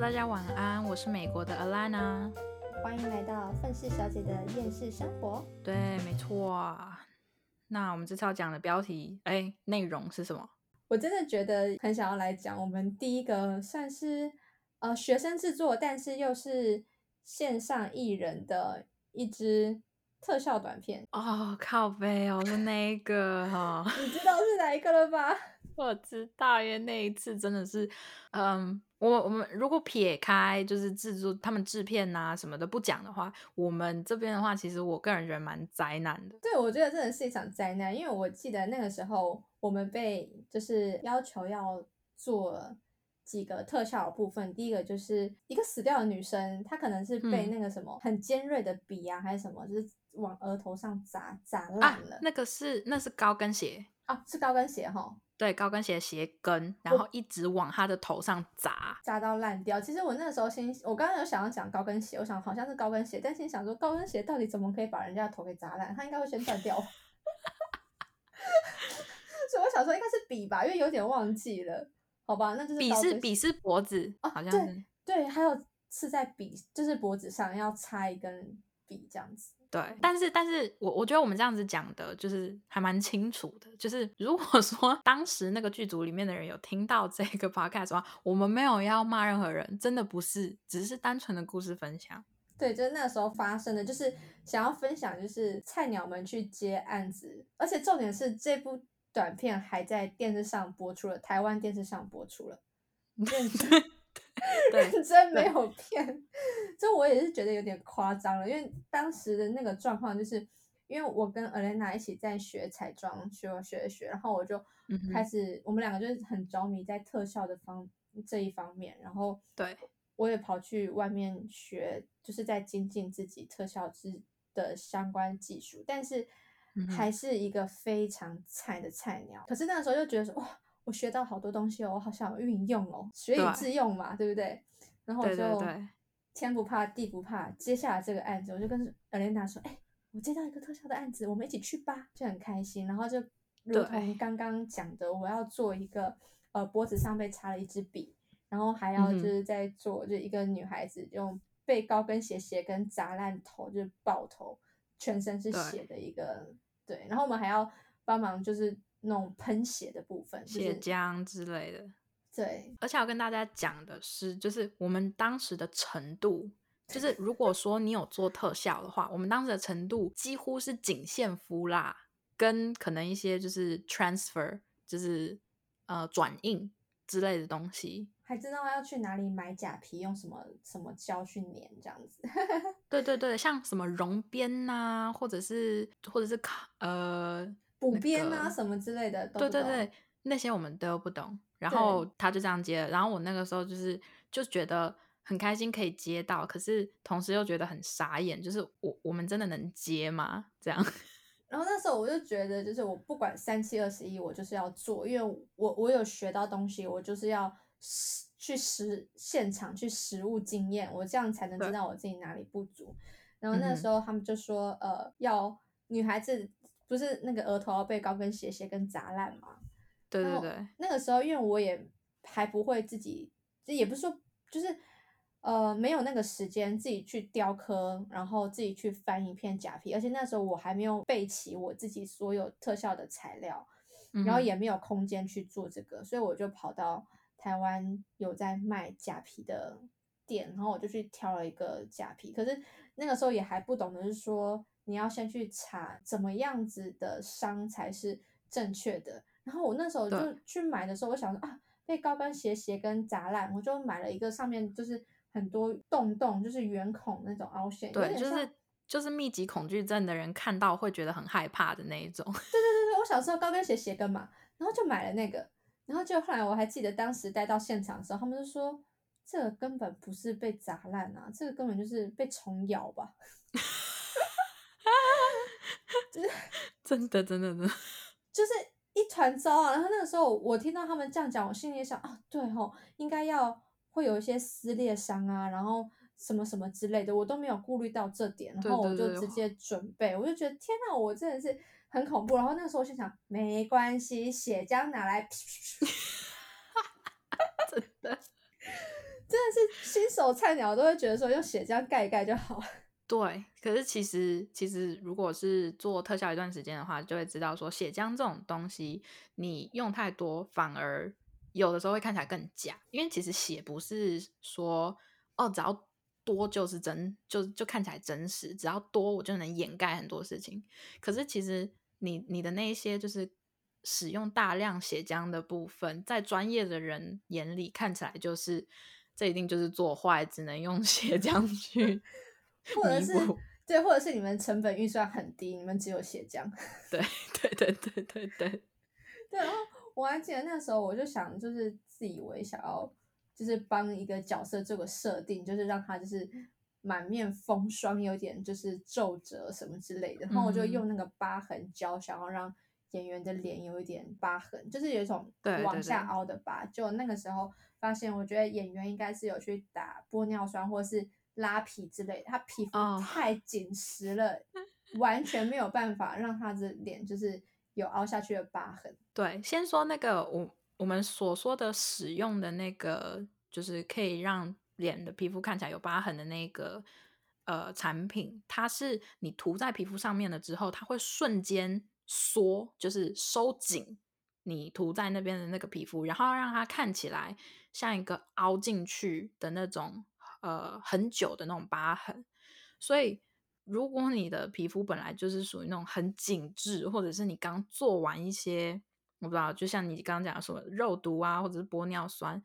Hello，大家晚安，我是美国的 Alana，欢迎来到愤世小姐的厌世生活。对，没错。那我们这次要讲的标题，哎，内容是什么？我真的觉得很想要来讲我们第一个算是呃学生制作，但是又是线上艺人的一支特效短片。哦，靠背哦，是那个 哈，你知道是哪一个了吧？我知道，因为那一次真的是，嗯，我我们如果撇开就是制作他们制片呐什么的不讲的话，我们这边的话，其实我个人觉得蛮灾难的。对，我觉得真的是一场灾难，因为我记得那个时候我们被就是要求要做几个特效的部分，第一个就是一个死掉的女生，她可能是被那个什么很尖锐的笔啊还是什么，就是往额头上砸砸烂了。那个是那是高跟鞋啊，是高跟鞋哈。对高跟鞋鞋跟，然后一直往他的头上砸，砸到烂掉。其实我那个时候心，我刚刚有想要讲高跟鞋，我想好像是高跟鞋，但心想说高跟鞋到底怎么可以把人家的头给砸烂？他应该会先断掉。所以我想说应该是笔吧，因为有点忘记了。好吧，那就是笔是笔是脖子哦，好像对对，还有是在笔，就是脖子上要插一根笔这样子。对，但是但是我我觉得我们这样子讲的，就是还蛮清楚的。就是 如果说 当时那个剧组里面的人有听到这个 podcast 的话，我们没有要骂任何人，真的不是，只是单纯的故事分享。对，就是那时候发生的，就是想要分享，就是菜鸟们去接案子，而且重点是这部短片还在电视上播出了，台湾电视上播出了。认真没有骗，这我也是觉得有点夸张了，因为当时的那个状况就是，因为我跟 Elena 一起在学彩妆，学学学，然后我就开始，我们两个就是很着迷在特效的方这一方面，然后对，我也跑去外面学，就是在精进自己特效之的相关技术，但是还是一个非常菜的菜鸟，可是那个时候就觉得说哇。我学到好多东西哦，我好想运用哦，学以致用嘛，对不对？然后我就天不怕地不怕，接下来这个案子，我就跟 Elena 说：“哎，我接到一个特效的案子，我们一起去吧。”就很开心。然后就如同刚刚讲的，我要做一个呃脖子上被插了一支笔，然后还要就是在做就一个女孩子用被高跟鞋鞋跟砸烂头，就是爆头，全身是血的一个对。然后我们还要帮忙就是。那种喷血的部分，血浆之类的，对。而且要跟大家讲的是，就是我们当时的程度，就是如果说你有做特效的话，我们当时的程度几乎是仅限敷蜡，跟可能一些就是 transfer，就是呃转印之类的东西。还知道要去哪里买假皮，用什么什么胶去粘这样子。对对对，像什么绒边呐，或者是或者是卡呃。补编啊什么之类的，对对对，那些我们都不懂。然后他就这样接了，然后我那个时候就是就觉得很开心可以接到，可是同时又觉得很傻眼，就是我我们真的能接吗？这样。然后那时候我就觉得，就是我不管三七二十一，我就是要做，因为我我有学到东西，我就是要实去实现场去实物经验，我这样才能知道我自己哪里不足。然后那时候他们就说，呃，要女孩子。不是那个额头要被高跟鞋鞋跟砸烂吗？对对对。那个时候，因为我也还不会自己，就也不是说，就是呃，没有那个时间自己去雕刻，然后自己去翻一片假皮，而且那时候我还没有备齐我自己所有特效的材料，然后也没有空间去做这个，所以我就跑到台湾有在卖假皮的店，然后我就去挑了一个假皮。可是那个时候也还不懂得是说。你要先去查怎么样子的伤才是正确的。然后我那时候就去买的时候，我想说啊，被高跟鞋鞋跟砸烂，我就买了一个上面就是很多洞洞，就是圆孔那种凹陷，对，就是就是密集恐惧症的人看到会觉得很害怕的那一种。对对对对，我小时候高跟鞋鞋跟嘛，然后就买了那个，然后就后来我还记得当时带到现场的时候，他们就说这个根本不是被砸烂啊，这个根本就是被虫咬吧。就是真的，真的，真的，就是一团糟啊！然后那个时候，我听到他们这样讲，我心里想啊，对吼，应该要会有一些撕裂伤啊，然后什么什么之类的，我都没有顾虑到这点，然后我就直接准备，我就觉得天哪，我真的是很恐怖。然后那个时候我心想，没关系，血浆拿来，真的，真的是新手菜鸟都会觉得说用血浆盖一盖就好。对，可是其实其实如果是做特效一段时间的话，就会知道说血浆这种东西，你用太多反而有的时候会看起来更假，因为其实血不是说哦只要多就是真，就就看起来真实，只要多我就能掩盖很多事情。可是其实你你的那一些就是使用大量血浆的部分，在专业的人眼里看起来就是这一定就是做坏，只能用 血浆去。或者是对，或者是你们成本预算很低，你们只有血浆。对对对对对对。对，然后我还记得那时候，我就想，就是自以为想要，就是帮一个角色做个设定，就是让他就是满面风霜，有点就是皱褶什么之类的。然后我就用那个疤痕胶，想要让演员的脸有一点疤痕，就是有一种往下凹的疤。就那个时候发现，我觉得演员应该是有去打玻尿酸，或是。拉皮之类，他皮肤太紧实了，完全没有办法让他的脸就是有凹下去的疤痕。对，先说那个我我们所说的使用的那个，就是可以让脸的皮肤看起来有疤痕的那个呃产品，它是你涂在皮肤上面了之后，它会瞬间缩，就是收紧你涂在那边的那个皮肤，然后让它看起来像一个凹进去的那种。呃，很久的那种疤痕，所以如果你的皮肤本来就是属于那种很紧致，或者是你刚做完一些，我不知道，就像你刚刚讲说肉毒啊，或者是玻尿酸，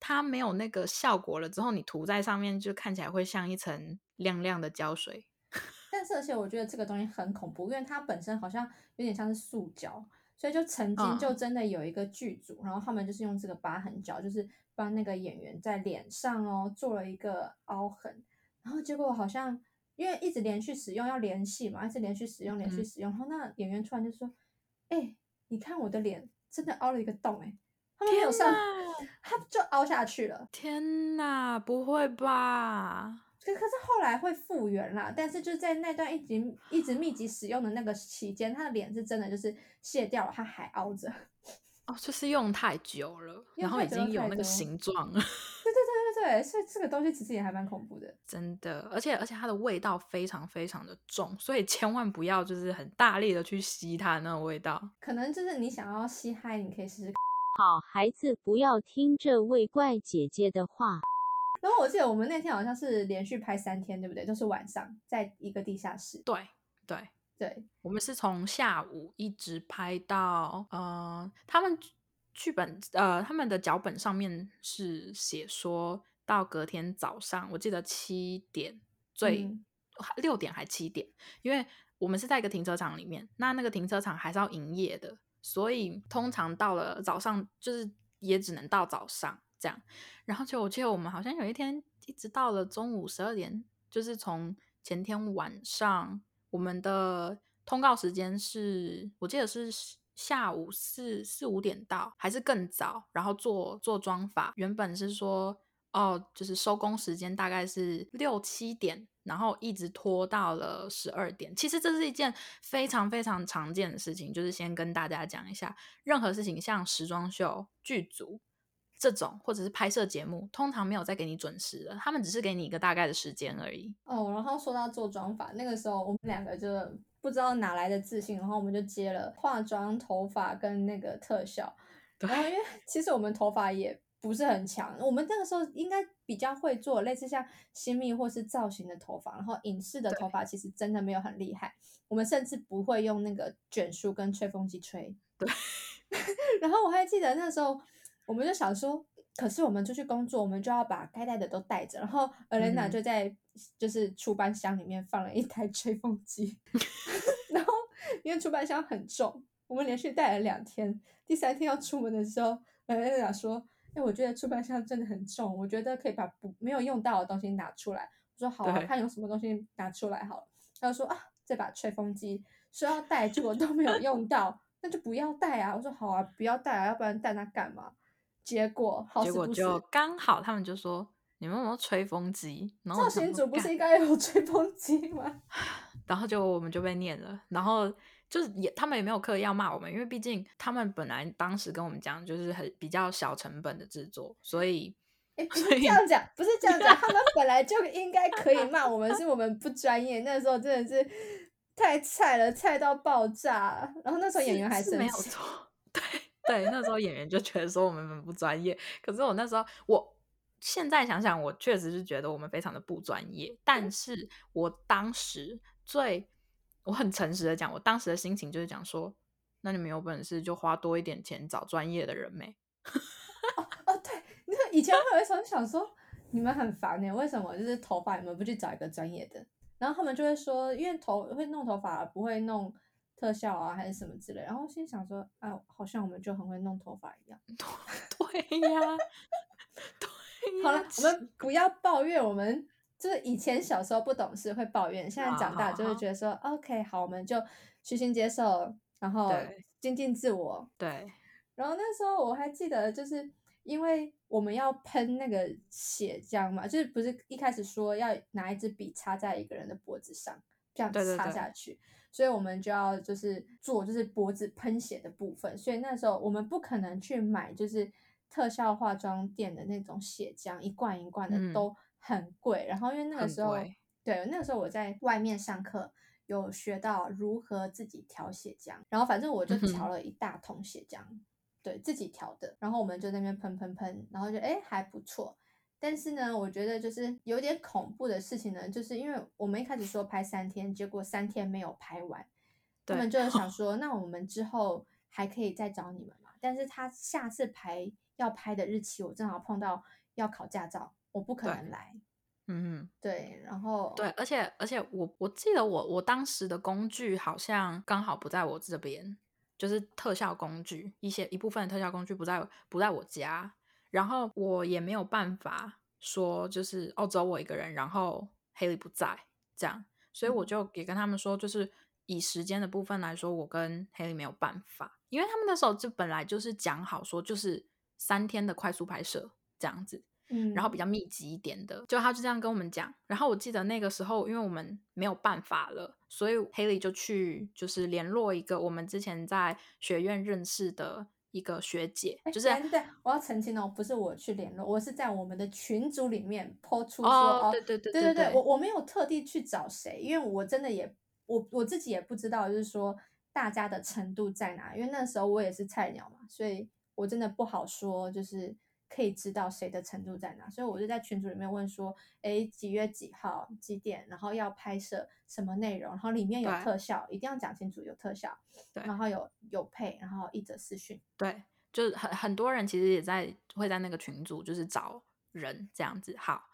它没有那个效果了之后，你涂在上面就看起来会像一层亮亮的胶水。但是而且我觉得这个东西很恐怖，因为它本身好像有点像是塑胶，所以就曾经就真的有一个剧组，然后他们就是用这个疤痕胶，就是。帮那个演员在脸上哦做了一个凹痕，然后结果好像因为一直连续使用要联系嘛，一直连续使用连续使用，然后那演员突然就说：“哎，你看我的脸真的凹了一个洞哎！”他们没有上，他就凹下去了。天哪，不会吧？可可是后来会复原啦，但是就在那段一直一直密集使用的那个期间，他的脸是真的就是卸掉了，他还凹着。哦，就是用太久了，然后已经有那个形状了。对对对对对，所以这个东西其实也还蛮恐怖的。真的，而且而且它的味道非常非常的重，所以千万不要就是很大力的去吸它那种味道。可能就是你想要吸嗨，你可以试试。好孩子，不要听这位怪姐姐的话。然后我记得我们那天好像是连续拍三天，对不对？就是晚上，在一个地下室。对对。对，我们是从下午一直拍到，呃，他们剧本，呃，他们的脚本上面是写说到隔天早上，我记得七点，最六点还七点，因为我们是在一个停车场里面，那那个停车场还是要营业的，所以通常到了早上，就是也只能到早上这样。然后就我记得我们好像有一天一直到了中午十二点，就是从前天晚上。我们的通告时间是我记得是下午四四五点到，还是更早？然后做做妆法，原本是说哦，就是收工时间大概是六七点，然后一直拖到了十二点。其实这是一件非常非常常见的事情，就是先跟大家讲一下，任何事情像时装秀剧组。这种或者是拍摄节目，通常没有再给你准时的，他们只是给你一个大概的时间而已。哦，然后说到做妆法，那个时候我们两个就不知道哪来的自信，然后我们就接了化妆、头发跟那个特效。然后因为其实我们头发也不是很强，我们那个时候应该比较会做类似像新密或是造型的头发，然后影视的头发其实真的没有很厉害，我们甚至不会用那个卷梳跟吹风机吹。对。然后我还记得那时候。我们就想说，可是我们出去工作，我们就要把该带的都带着。然后 Elena 就在就是出班箱里面放了一台吹风机，然后因为出班箱很重，我们连续带了两天。第三天要出门的时候，Elena 说：“哎，我觉得出版箱真的很重，我觉得可以把不没有用到的东西拿出来。”我说：“好啊，看有什么东西拿出来好了。”他说：“啊，这把吹风机说要带，结果都没有用到，那就不要带啊。”我说：“好啊，不要带啊，要不然带它干嘛？”结果，结果就刚好，他们就说：“你们有没有吹风机？”造型组不是应该有吹风机吗？然后就我们就被念了，然后就是也他们也没有刻意要骂我们，因为毕竟他们本来当时跟我们讲就是很比较小成本的制作，所以哎，不是这样讲，不是这样讲，他们本来就应该可以骂我们，是我们不专业。那时候真的是太菜了，菜到爆炸。然后那时候演员还是没有错，对对，那时候演员就觉得说我们很不专业。可是我那时候，我现在想想，我确实是觉得我们非常的不专业。但是我当时最，我很诚实的讲，我当时的心情就是讲说。那你们有本事就花多一点钱找专业的人没？哦哦，对，你看以前我有时候想说你们很烦呢，为什么就是头发你们不去找一个专业的？然后他们就会说，因为头会弄头发不会弄特效啊，还是什么之类。然后心想说，啊，好像我们就很会弄头发一样。对呀，对。好了，我们不要抱怨，我们就是以前小时候不懂事会抱怨，现在长大就会觉得说，OK，好，我们就虚心接受。然后精进自我，对。然后那时候我还记得，就是因为我们要喷那个血浆嘛，就是不是一开始说要拿一支笔插在一个人的脖子上，这样插下去，所以我们就要就是做就是脖子喷血的部分。所以那时候我们不可能去买就是特效化妆店的那种血浆，一罐一罐的都很贵。然后因为那个时候，对，那个时候我在外面上课。有学到如何自己调血浆，然后反正我就调了一大桶血浆，对自己调的，然后我们就那边喷喷喷，然后就哎还不错。但是呢，我觉得就是有点恐怖的事情呢，就是因为我们一开始说拍三天，结果三天没有拍完，他们就想 说，那我们之后还可以再找你们嘛？但是他下次拍要拍的日期，我正好碰到要考驾照，我不可能来。嗯，对，然后对，而且而且我我记得我我当时的工具好像刚好不在我这边，就是特效工具一些一部分的特效工具不在不在我家，然后我也没有办法说就是哦只有我一个人，然后黑里不在这样，所以我就也跟他们说，就是以时间的部分来说，我跟黑里没有办法，因为他们那时候就本来就是讲好说就是三天的快速拍摄这样子。嗯，然后比较密集一点的，就他就这样跟我们讲。然后我记得那个时候，因为我们没有办法了，所以 Haley 就去就是联络一个我们之前在学院认识的一个学姐。就是对，我要澄清哦，不是我去联络，我是在我们的群组里面抛出说，哦，对对对对对对，我我没有特地去找谁，因为我真的也我我自己也不知道，就是说大家的程度在哪，因为那时候我也是菜鸟嘛，所以我真的不好说，就是。可以知道谁的程度在哪，所以我就在群组里面问说：“哎，几月几号几点？然后要拍摄什么内容？然后里面有特效，一定要讲清楚有特效。对，然后有有配，然后一则私讯。对，就是很很多人其实也在会在那个群组，就是找人这样子。好，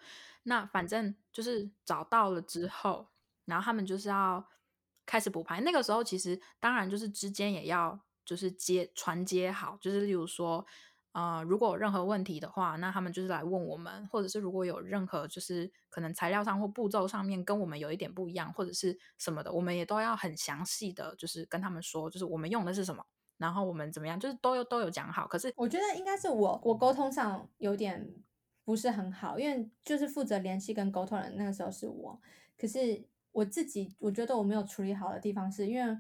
那反正就是找到了之后，然后他们就是要开始补拍。那个时候其实当然就是之间也要就是接传接好，就是例如说。呃，如果有任何问题的话，那他们就是来问我们，或者是如果有任何就是可能材料上或步骤上面跟我们有一点不一样，或者是什么的，我们也都要很详细的就是跟他们说，就是我们用的是什么，然后我们怎么样，就是都有都有讲好。可是我觉得应该是我我沟通上有点不是很好，因为就是负责联系跟沟通的那个时候是我，可是我自己我觉得我没有处理好的地方，是因为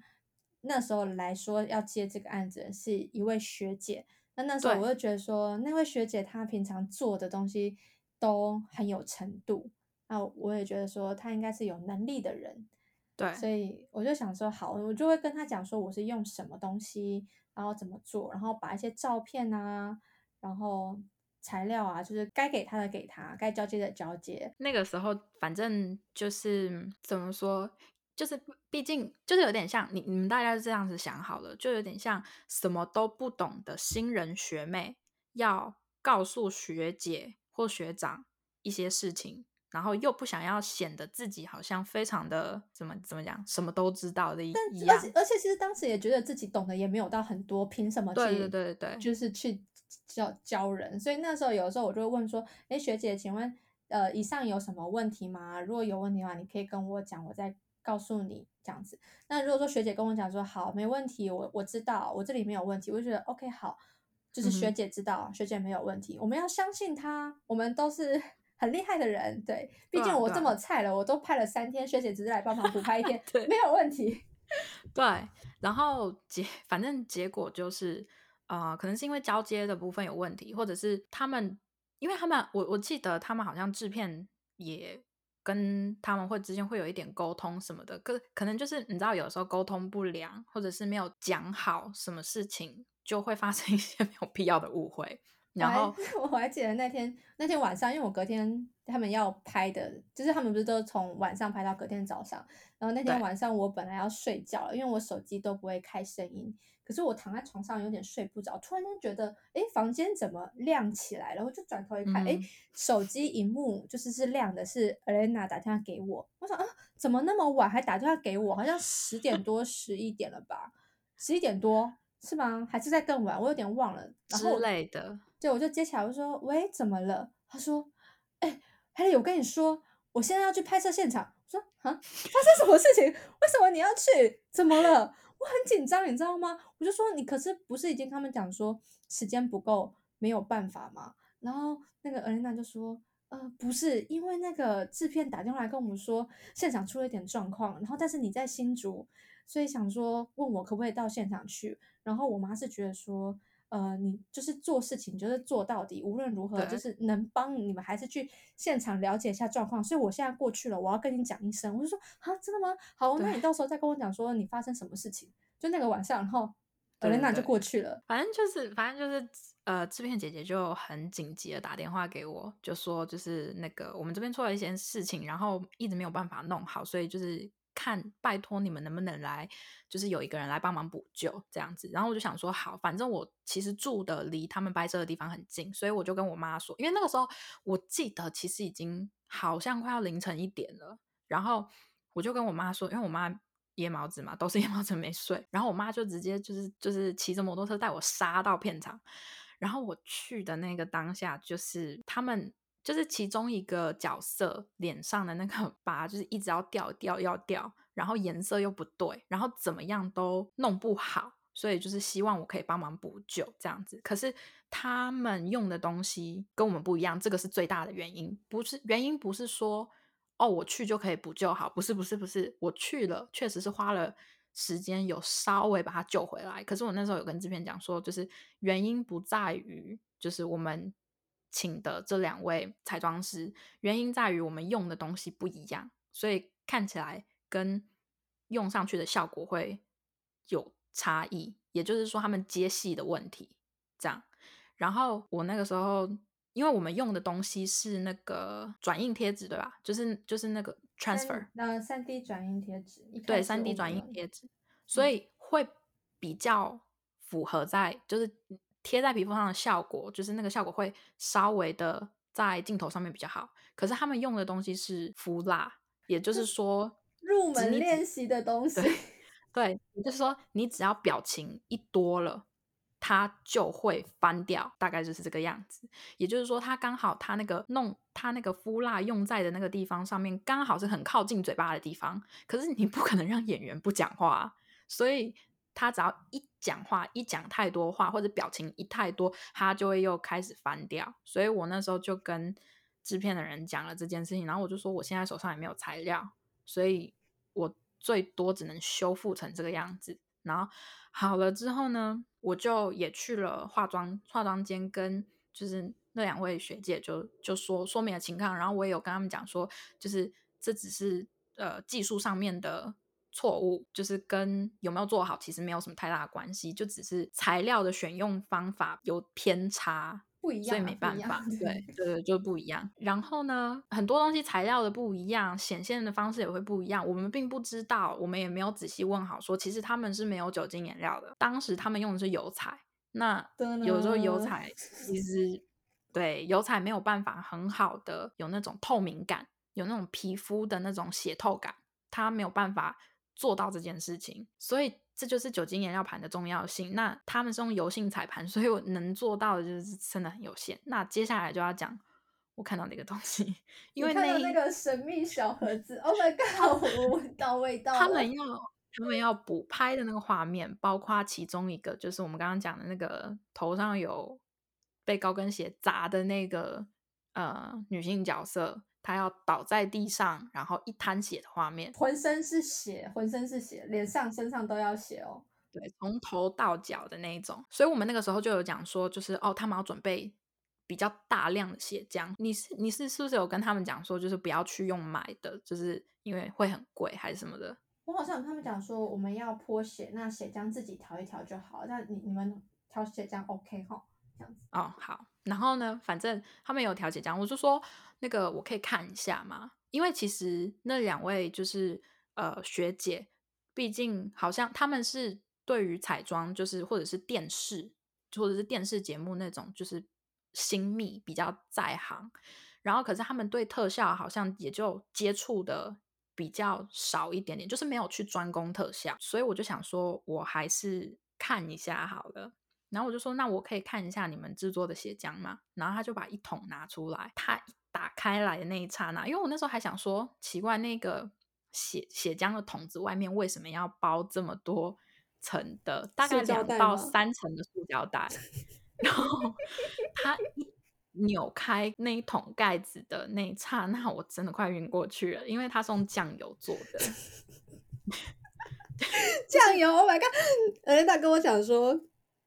那时候来说要接这个案子是一位学姐。那那时候我就觉得说，那位学姐她平常做的东西都很有程度，那我也觉得说她应该是有能力的人，对，所以我就想说好，我就会跟她讲说我是用什么东西，然后怎么做，然后把一些照片啊，然后材料啊，就是该给她的给她，该交接的交接。那个时候反正就是怎么说。就是，毕竟就是有点像你你们大家是这样子想好了，就有点像什么都不懂的新人学妹要告诉学姐或学长一些事情，然后又不想要显得自己好像非常的怎么怎么讲，什么都知道的一样。而且而且其实当时也觉得自己懂得也没有到很多，凭什么？对对对对，就是去教教人。所以那时候有的时候我就会问说：“哎，学姐，请问呃以上有什么问题吗？如果有问题的话，你可以跟我讲，我再。”告诉你这样子，那如果说学姐跟我讲说好没问题，我我知道我这里没有问题，我就觉得 OK 好，就是学姐知道学姐没有问题，我们要相信她，我们都是 很厉害的人，对，毕竟我这么菜了，我都拍了三天，学姐只是来帮忙补拍一天，对，没有问题，对，然后结反正结果就是，呃，可能是因为交接的部分有问题，或者是他们因为他们我我记得他们好像制片也跟他们会之间会有一点沟通什么的，可可能就是你知道有时候沟通不良，或者是没有讲好什么事情，就会发生一些没有必要的误会。然后 我还记得那天那天晚上，因为我隔天他们要拍的，就是他们不是都从晚上拍到隔天早上。然后那天晚上我本来要睡觉了，因为我手机都不会开声音。可是我躺在床上有点睡不着，突然间觉得，哎，房间怎么亮起来了？我就转头一看，哎，手机荧幕就是是亮的，是 Elena 打电话给我。我想啊，怎么那么晚还打电话给我？好像十点多、十一点了吧？十一点多是吗？还是在更晚？我有点忘了。之类的。对，我就接起来，我说：“喂，怎么了？”他说：“哎，Helly，我跟你说，我现在要去拍摄现场。”我说：“啊，发生什么事情？为什么你要去？怎么了？我很紧张，你知道吗？”我就说：“你可是不是已经他们讲说时间不够，没有办法吗？”然后那个 Elena 就说：“呃，不是，因为那个制片打电话来跟我们说现场出了一点状况，然后但是你在新竹，所以想说问我可不可以到现场去。然后我妈是觉得说。”呃，你就是做事情就是做到底，无论如何就是能帮你们，还是去现场了解一下状况。所以我现在过去了，我要跟你讲一声。我就说啊，真的吗？好，那你到时候再跟我讲说你发生什么事情。就那个晚上，然后德雷娜就过去了。反正就是，反正就是，呃，制片姐姐就很紧急的打电话给我，就说就是那个我们这边出了一些事情，然后一直没有办法弄好，所以就是。看，拜托你们能不能来，就是有一个人来帮忙补救这样子。然后我就想说，好，反正我其实住的离他们拍摄的地方很近，所以我就跟我妈说，因为那个时候我记得其实已经好像快要凌晨一点了。然后我就跟我妈说，因为我妈夜猫子嘛，都是 夜猫子没睡。然后我妈就直接就是就是骑着摩托车带我杀到片场。然后我去的那个当下，就是他们。就是其中一个角色脸上的那个 疤，就是一直要掉掉要掉，然后颜色又不对，然后怎么样都弄不好，所以就是希望我可以帮忙补救这样子。可是他们用的东西跟我们不一样，这个是最大的原因。不是原因不是说哦我去就可以补救好，不是不是不是，我去了确实是花了时间有稍微把它救回来。可是我那时候有跟制片讲说，就是原因不在于就是我们。请的这两位彩妆师，原因在于我们用的东西不一样，所以看起来跟用上去的效果会有差异。也就是说，他们接戏的问题这样。然后我那个时候，因为我们用的东西是那个转印贴纸，对吧？就是就是那个 transfer，那三 D 转印贴纸，对，三 D 转印贴纸，所以会比较符合在就是。贴在皮肤上的效果，就是那个效果会稍微的在镜头上面比较好。可是他们用的东西是敷蜡，也就是说入门练习的东西。对，也就是说你只要表情一多了，它就会翻掉，大概就是这个样子。也就是说，它刚好它那个弄它那个敷蜡用在的那个地方上面，刚好是很靠近嘴巴的地方。可是你不可能让演员不讲话，所以。他只要一讲话，一讲太多话，或者表情一太多，他就会又开始翻掉。所以我那时候就跟制片的人讲了这件事情，然后我就说我现在手上也没有材料，所以我最多只能修复成这个样子。然后好了之后呢，我就也去了化妆化妆间，跟就是那两位学姐就就说说明了情况，然后我也有跟他们讲说，就是这只是呃技术上面的。错误就是跟有没有做好其实没有什么太大的关系，就只是材料的选用方法有偏差，不一样，所以没办法，对对对，就不一样。然后呢，很多东西材料的不一样，显现的方式也会不一样。我们并不知道，我们也没有仔细问好，说其实他们是没有酒精颜料的。当时他们用的是油彩，那有时候油彩 其实对油彩没有办法很好的有那种透明感，有那种皮肤的那种血透感，它没有办法。做到这件事情，所以这就是酒精颜料盘的重要性。那他们是用油性彩盘，所以我能做到的就是真的很有限。那接下来就要讲我看到那个东西，因为那那个神秘小盒子，Oh my god，我闻到味道。他们要他们要补拍的那个画面，包括其中一个就是我们刚刚讲的那个头上有被高跟鞋砸的那个呃女性角色。他要倒在地上，然后一滩血的画面，浑身是血，浑身是血，脸上、身上都要血哦。对，从头到脚的那一种。所以我们那个时候就有讲说，就是哦，他们要准备比较大量的血浆。你是你是是不是有跟他们讲说，就是不要去用买的，就是因为会很贵还是什么的？我好像跟他们讲说，我们要泼血，那血浆自己调一调就好。那你你们调血浆 OK 哈？哦好。然后呢，反正他们有调血浆，我就说那个我可以看一下嘛，因为其实那两位就是呃学姐，毕竟好像他们是对于彩妆就是或者是电视或者是电视节目那种就是新密比较在行，然后可是他们对特效好像也就接触的。比较少一点点，就是没有去专攻特效，所以我就想说，我还是看一下好了。然后我就说，那我可以看一下你们制作的血浆吗？然后他就把一桶拿出来，他打开来的那一刹那，因为我那时候还想说，奇怪，那个血血浆的桶子外面为什么要包这么多层的，大概两到三层的塑胶袋？然后他一。扭开那一桶盖子的那一刹那，我真的快晕过去了，因为它是用酱油做的。酱油，Oh my god！而且他跟我讲说，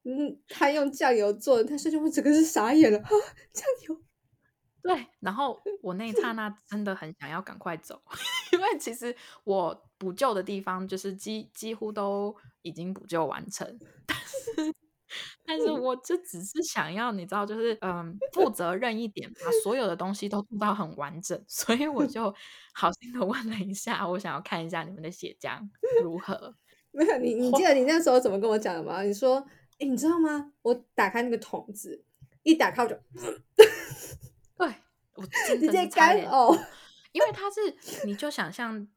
嗯，他用酱油做的，他瞬间我整个是傻眼了啊！酱油，对。然后我那一刹那 真的很想要赶快走，因为其实我补救的地方就是几几乎都已经补救完成，但是。但是我就只是想要，你知道，就是嗯，负责任一点，把所有的东西都做到很完整，所以我就好心的问了一下，我想要看一下你们的血浆如何。没有你，你记得你那时候怎么跟我讲的吗？你说，哎，你知道吗？我打开那个桶子，一打开我就，对我直接干呕，因为它是，你就想象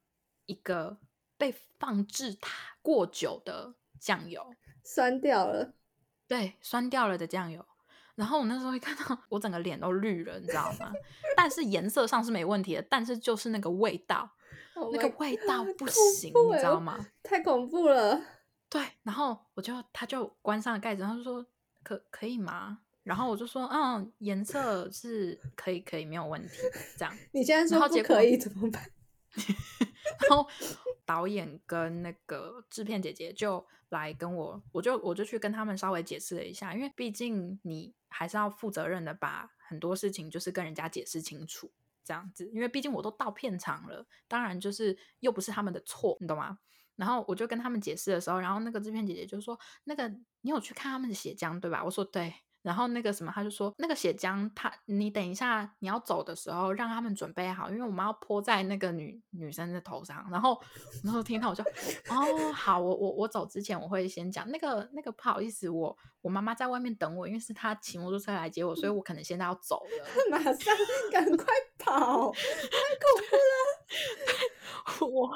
一个被放置它过久的酱油，酸掉了。对，酸掉了的酱油，然后我那时候一看到，我整个脸都绿了，你知道吗？但是颜色上是没问题的，但是就是那个味道，那个味道不行，你知道吗？太恐怖了。对，然后我就他就关上了盖子，他就说可可以吗？然后我就说嗯，颜色是可以，可以没有问题。这样，你现在说不可以怎么办？然后导演跟那个制片姐姐就。来跟我，我就我就去跟他们稍微解释了一下，因为毕竟你还是要负责任的，把很多事情就是跟人家解释清楚这样子。因为毕竟我都到片场了，当然就是又不是他们的错，你懂吗？然后我就跟他们解释的时候，然后那个制片姐姐就说：“那个你有去看他们的血浆对吧？”我说：“对。”然后那个什么，他就说那个血浆，他你等一下你要走的时候，让他们准备好，因为我们要泼在那个女女生的头上。然后然后听到我就哦好，我我我走之前我会先讲那个那个不好意思，我我妈妈在外面等我，因为是她骑摩托车来接我，所以我可能现在要走了，马上赶快跑，太恐怖了。我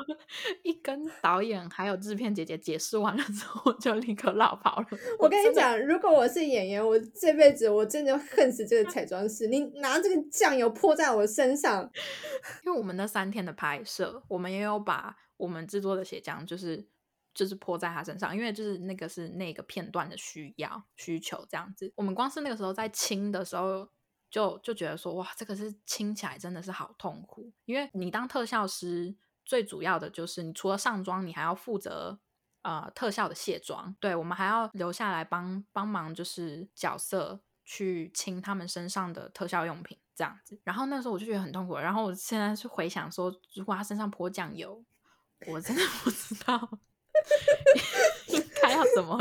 一跟导演还有制片姐姐解释完了之后，我就立刻绕跑了。我跟你讲，如果我是演员，我这辈子我真的恨死这个彩妆师！你拿这个酱油泼在我身上。因为我们那三天的拍摄，我们也有把我们制作的血浆，就是就是泼在他身上，因为就是那个是那个片段的需要需求这样子。我们光是那个时候在清的时候，就就觉得说，哇，这个是清起来真的是好痛苦，因为你当特效师。最主要的就是，你除了上妆，你还要负责呃特效的卸妆。对我们还要留下来帮帮忙，就是角色去清他们身上的特效用品这样子。然后那时候我就觉得很痛苦。然后我现在是回想说，如果他身上泼酱油，我真的不知道 应该要怎么。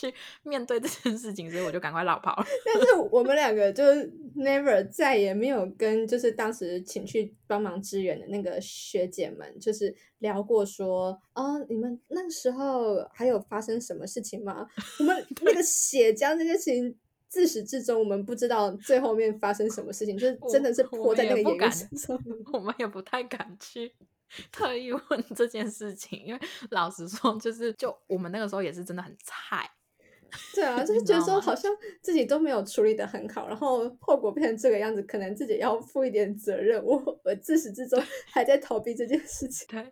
去面对这件事情，所以我就赶快绕跑了。但是我们两个就是 never 再也没有跟就是当时请去帮忙支援的那个学姐们，就是聊过说，哦，你们那时候还有发生什么事情吗？我们那个血浆这件事情，自始至终我们不知道最后面发生什么事情，就是真的是泼在那个演员身上，我们也不太敢去。特意问这件事情，因为老实说，就是就我们那个时候也是真的很菜。对啊，就是觉得说好像自己都没有处理的很好，然后后果变成这个样子，可能自己要负一点责任。我我自始至终 还在逃避这件事情。对，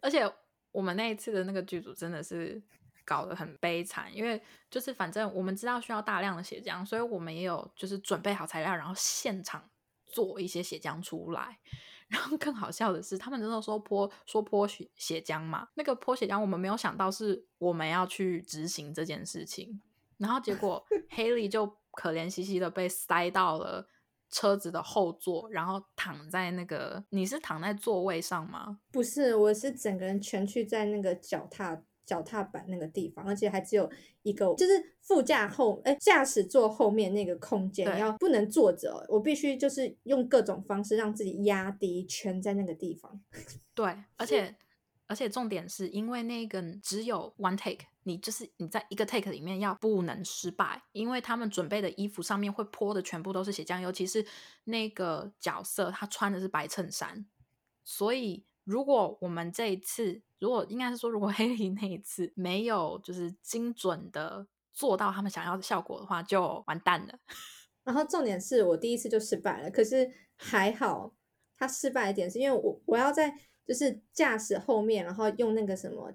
而且我们那一次的那个剧组真的是搞得很悲惨，因为就是反正我们知道需要大量的血浆，所以我们也有就是准备好材料，然后现场做一些血浆出来。然后更好笑的是，他们真的说泼说泼血血浆嘛？那个泼血浆，我们没有想到是我们要去执行这件事情。然后结果 Haley 就可怜兮兮的被塞到了车子的后座，然后躺在那个，你是躺在座位上吗？不是，我是整个人蜷曲在那个脚踏脚踏板那个地方，而且还只有一个，就是副驾后，哎，驾驶座后面那个空间，要不能坐着，我必须就是用各种方式让自己压低，蜷在那个地方。对，而且而且重点是因为那个只有 one take，你就是你在一个 take 里面要不能失败，因为他们准备的衣服上面会泼的全部都是血浆，尤其是那个角色他穿的是白衬衫，所以。如果我们这一次，如果应该是说，如果黑莉那一次没有就是精准的做到他们想要的效果的话，就完蛋了。然后重点是我第一次就失败了，可是还好，他失败的点是因为我我要在就是驾驶后面，然后用那个什么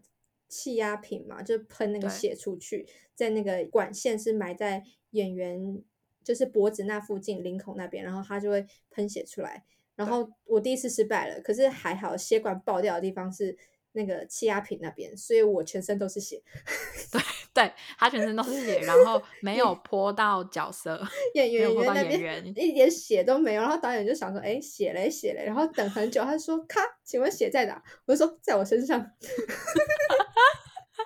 气压瓶嘛，就喷那个血出去，在那个管线是埋在演员就是脖子那附近领口那边，然后他就会喷血出来。然后我第一次失败了，可是还好，血管爆掉的地方是那个气压瓶那边，所以我全身都是血。对对，他全身都是血，然后没有 泼到角色演员那边一点血都没有。然后导演就想说：“哎，血嘞血嘞。”然后等很久，他说：“咔，请问血在哪？”我就说：“在我身上。”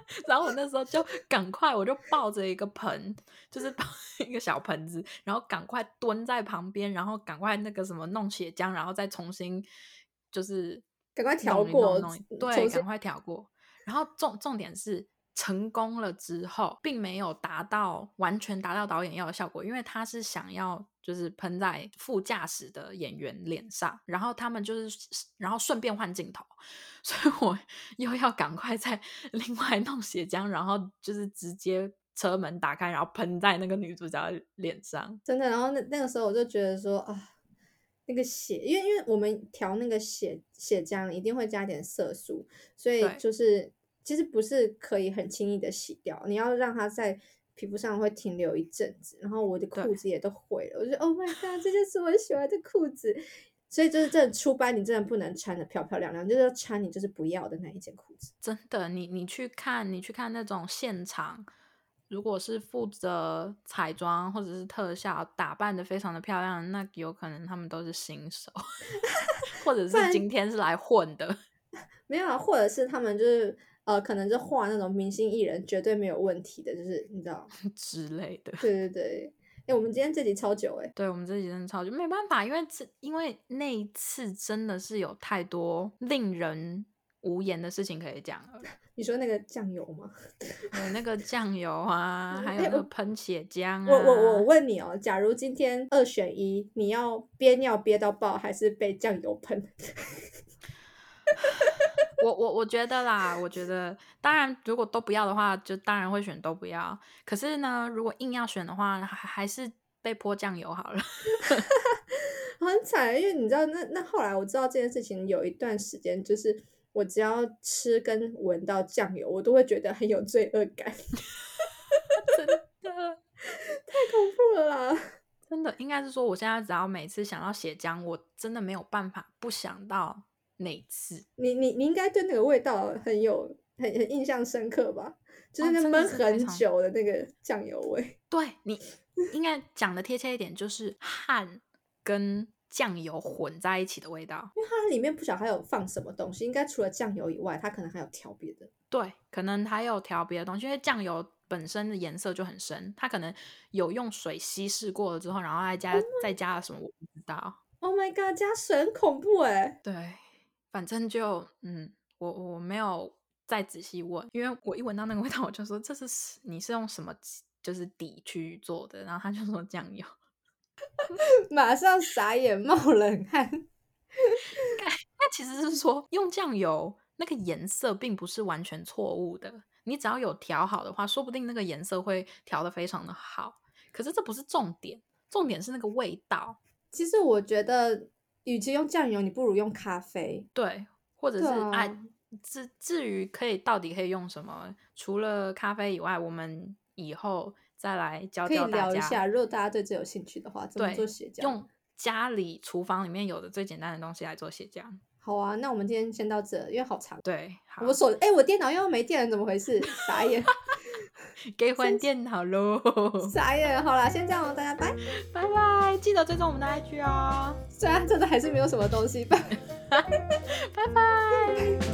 然后我那时候就赶快，我就抱着一个盆，就是抱一个小盆子，然后赶快蹲在旁边，然后赶快那个什么弄血浆，然后再重新就是赶快调过，对，赶快调过。然后重重点是。成功了之后，并没有达到完全达到导演要的效果，因为他是想要就是喷在副驾驶的演员脸上，然后他们就是然后顺便换镜头，所以我又要赶快再另外弄血浆，然后就是直接车门打开，然后喷在那个女主角脸上。真的，然后那那个时候我就觉得说啊，那个血，因为因为我们调那个血血浆一定会加点色素，所以就是。其实不是可以很轻易的洗掉，你要让它在皮肤上会停留一阵子。然后我的裤子也都毁了，我觉得 Oh my God，这就是我喜欢的裤子。所以就是这出班你真的不能穿的漂漂亮亮，就是要穿你就是不要的那一件裤子。真的，你你去看你去看那种现场，如果是负责彩妆或者是特效打扮的非常的漂亮，那有可能他们都是新手，或者是今天是来混的。没有啊，或者是他们就是。呃，可能就画那种明星艺人绝对没有问题的，就是你知道 之类的。对对对，哎，我们今天这集超久哎。对，我们这集真的超久，没办法，因为这因为那一次真的是有太多令人无言的事情可以讲了。你说那个酱油吗？有那个酱油啊，还有那个喷血浆啊。我我我问你哦，假如今天二选一，你要憋尿憋到爆，还是被酱油喷？我我我觉得啦，我觉得当然，如果都不要的话，就当然会选都不要。可是呢，如果硬要选的话，还还是被泼酱油好了。很惨，因为你知道，那那后来我知道这件事情，有一段时间，就是我只要吃跟闻到酱油，我都会觉得很有罪恶感。真的太恐怖了啦！真的，应该是说，我现在只要每次想到血浆，我真的没有办法不想到。哪次？你你你应该对那个味道很有很很印象深刻吧？就是那焖很久的那个酱油味。对你应该讲的贴切一点，就是汗跟酱油混在一起的味道。因为它里面不晓得还有放什么东西，应该除了酱油以外，它可能还有调别的。对，可能还有调别的东西，因为酱油本身的颜色就很深，它可能有用水稀释过了之后，然后再加再加了什么，我不知道。Oh my god，加水很恐怖哎。对。反正就嗯，我我没有再仔细问，因为我一闻到那个味道，我就说这是你是用什么就是底去做的，然后他就说酱油，马上傻眼冒冷汗。那其实是说用酱油那个颜色并不是完全错误的，你只要有调好的话，说不定那个颜色会调的非常的好。可是这不是重点，重点是那个味道。其实我觉得。与其用酱油，你不如用咖啡。对，或者是哎，至至于可以到底可以用什么？除了咖啡以外，我们以后再来教教大家。一下，如果大家对这有兴趣的话，怎么做血浆？用家里厨房里面有的最简单的东西来做血浆。好啊，那我们今天先到这，因为好长。对，我手哎，我电脑又没电了，怎么回事？傻眼。给换电脑喽。傻眼，好啦，先这样哦，大家拜拜拜，记得追踪我们的 IG 哦。虽然真的还是没有什么东西，拜 拜拜。